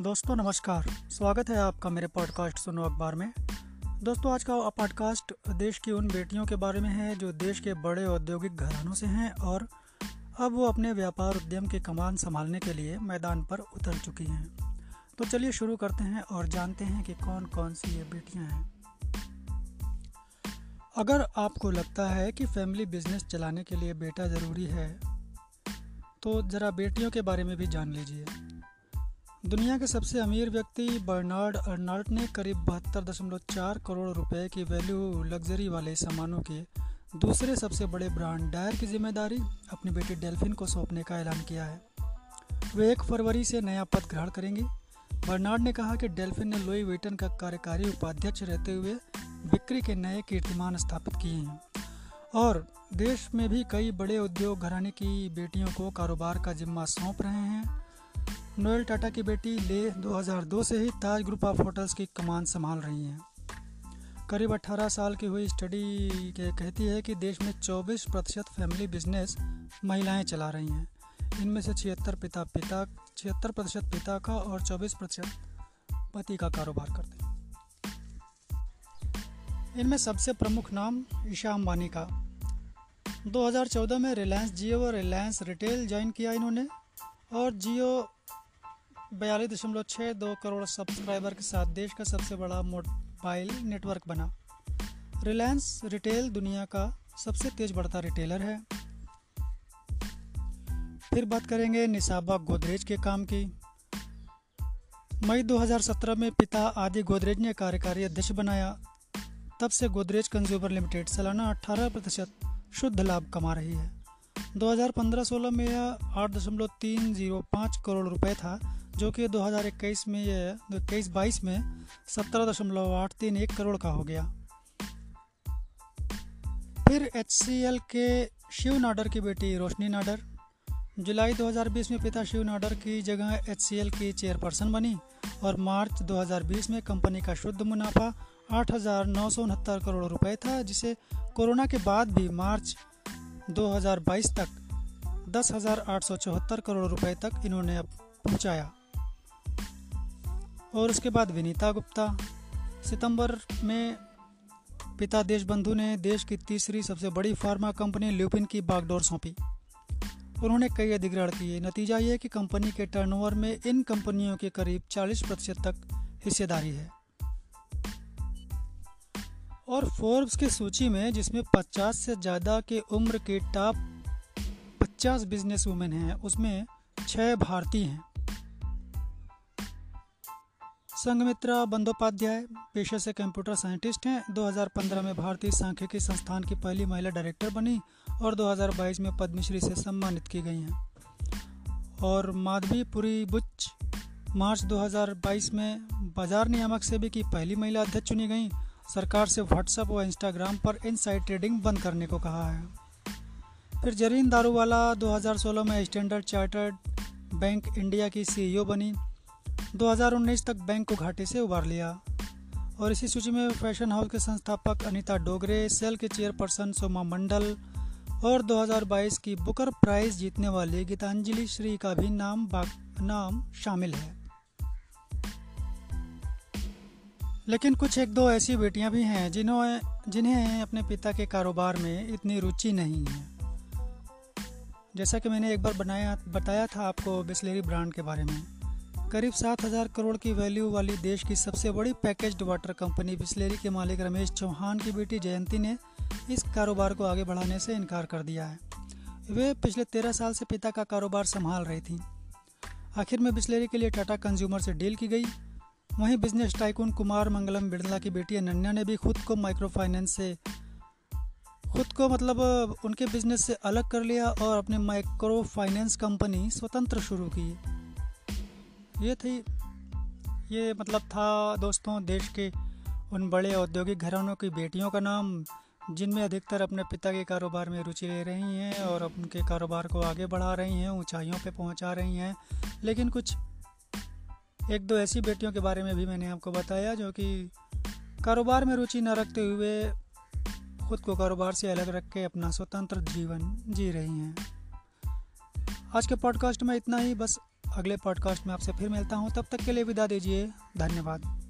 दोस्तों, नमस्कार। स्वागत है आपका मेरे पॉडकास्ट सुनो अखबार में। दोस्तों, आज का पॉडकास्ट देश की उन बेटियों के बारे में है जो देश के बड़े औद्योगिक घरानों से हैं और अब वो अपने व्यापार उद्यम की कमान संभालने के लिए मैदान पर उतर चुकी हैं। तो चलिए शुरू करते हैं और जानते हैं कि कौन कौन सी ये बेटियाँ हैं। अगर आपको लगता है कि फैमिली बिज़नेस चलाने के लिए बेटा ज़रूरी है तो ज़रा बेटियों के बारे में भी जान लीजिए। दुनिया के सबसे अमीर व्यक्ति बर्नार्ड अर्नाल्ट ने करीब बहत्तर दशमलव चार करोड़ रुपए की वैल्यू लग्जरी वाले सामानों के दूसरे सबसे बड़े ब्रांड डायर की ज़िम्मेदारी अपनी बेटी डेल्फिन को सौंपने का ऐलान किया है। वे एक फरवरी से नया पद ग्रहण करेंगी। बर्नार्ड ने कहा कि डेल्फिन ने लोई वेटन का कार्यकारी उपाध्यक्ष रहते हुए बिक्री के नए कीर्तिमान स्थापित किए हैं और देश में भी कई बड़े उद्योग घराने की बेटियों को कारोबार का जिम्मा सौंप रहे हैं। नोएल टाटा की बेटी ले 2002 से ही ताज ग्रुप ऑफ़ होटल्स की कमान संभाल रही हैं। करीब 18 साल की हुई स्टडी के कहती है कि देश में 24 प्रतिशत फैमिली बिज़नेस महिलाएँ चला रही हैं। इनमें से छिहत्तर पिता पिता, छिहत्तर प्रतिशत पिता का और 24 प्रतिशत पति का कारोबार करते हैं। इनमें सबसे प्रमुख नाम ईशा अंबानी का। 2014 में रिलायंस जियो और रिलायंस रिटेल ज्वाइन किया इन्होंने और जियो बयालीस दशमलव छः दो करोड़ सब्सक्राइबर के साथ देश का सबसे बड़ा मोबाइल नेटवर्क बना। रिलायंस रिटेल दुनिया का सबसे तेज बढ़ता रिटेलर है। फिर बात करेंगे निसाबा गोदरेज के काम की। मई 2017 में पिता आदि गोदरेज ने कार्यकारी अध्यक्ष बनाया। तब से गोदरेज कंज्यूमर लिमिटेड सालाना 18 प्रतिशत शुद्ध लाभ कमा रही है। 2015-16 में यह आठ दशमलव तीन ज़ीरो पाँच करोड़ रुपए था। जो कि 2021 में ये इक्कीस बाईस में सत्रह दशमलव आठ तीन एक करोड़ का हो गया। फिर एचसीएल के शिव नाडर की बेटी रोशनी नाडर। जुलाई 2020 में पिता शिव नाडर की जगह एच सी की चेयरपर्सन बनी और मार्च 2020 में कंपनी का शुद्ध मुनाफा आठ हज़ार नौ सौ उनहत्तर करोड़ रुपए था, जिसे कोरोना के बाद भी मार्च 2022 तक दस हज़ार आठ सौ चौहत्तर करोड़ रुपए तक इन्होंने पहुँचाया। और उसके बाद विनीता गुप्ता। सितंबर में पिता देशबंधु ने देश की तीसरी सबसे बड़ी फार्मा कंपनी ल्यूपिन की बागडोर सौंपी। उन्होंने कई अधिग्रहण किए। नतीजा ये कि कंपनी के टर्नओवर में इन कंपनियों के करीब 40 प्रतिशत तक हिस्सेदारी है। और फोर्ब्स की सूची में जिसमें 50 से ज़्यादा के उम्र के टॉप 50 बिज़नेस वुमेन हैं, उसमें छः भारतीय हैं। संगमित्रा बंदोपाध्याय, पेशे से कंप्यूटर साइंटिस्ट हैं। 2015 में भारतीय सांख्यिकी संस्थान की पहली महिला डायरेक्टर बनी और 2022 में पद्मश्री से सम्मानित की गई हैं। और माधवी पुरी बुच मार्च 2022 में बाज़ार नियामक सेबी की पहली महिला अध्यक्ष चुनी गई। सरकार से व्हाट्सएप व इंस्टाग्राम पर इनसाइड ट्रेडिंग बंद करने को कहा है। फिर जरीन दारूवाला 2016 में स्टैंडर्ड चार्टर्ड बैंक इंडिया की सीईओ बनी। 2019 तक बैंक को घाटे से उबार लिया। और इसी सूची में फ़ैशन हाउस के संस्थापक अनीता डोगरे, सेल के चेयरपर्सन सोमा मंडल और 2022 की बुकर प्राइज जीतने वाले गीतांजलि श्री का भी नाम नाम शामिल है। लेकिन कुछ एक दो ऐसी बेटियाँ भी हैं जिन्होंने जिन्हें अपने पिता के कारोबार में इतनी रुचि नहीं है। जैसा कि मैंने एक बार बनाया, बताया था आपको बिस्लेरी ब्रांड के बारे में। करीब सात हज़ार करोड़ की वैल्यू वाली देश की सबसे बड़ी पैकेज्ड वाटर कंपनी बिस्लेरी के मालिक रमेश चौहान की बेटी जयंती ने इस कारोबार को आगे बढ़ाने से इनकार कर दिया है। वे पिछले तेरह साल से पिता का कारोबार संभाल रही थी। आखिर में बिस्लेरी के लिए टाटा कंज्यूमर से डील की गई। वहीं बिज़नेस टाइकून कुमार मंगलम बिड़ला की बेटी अनन्या ने भी खुद को माइक्रो फाइनेंस से खुद को मतलब उनके बिज़नेस से अलग कर लिया और अपने माइक्रो फाइनेंस कंपनी स्वतंत्र शुरू की। ये थी, ये मतलब था दोस्तों देश के उन बड़े औद्योगिक घरानों की बेटियों का नाम, जिनमें अधिकतर अपने पिता के कारोबार में रुचि ले रही हैं और उनके कारोबार को आगे बढ़ा रही हैं, ऊंचाइयों पे पहुँचा रही हैं। लेकिन कुछ, एक दो ऐसी बेटियों के बारे में भी मैंने आपको बताया जो कि कारोबार में रुचि न रखते हुए खुद को कारोबार से अलग रख के अपना स्वतंत्र जीवन जी रही हैं। आज के पॉडकास्ट में इतना ही, बस अगले पॉडकास्ट में आपसे फिर मिलता हूँ। तब तक के लिए विदा दीजिए। धन्यवाद।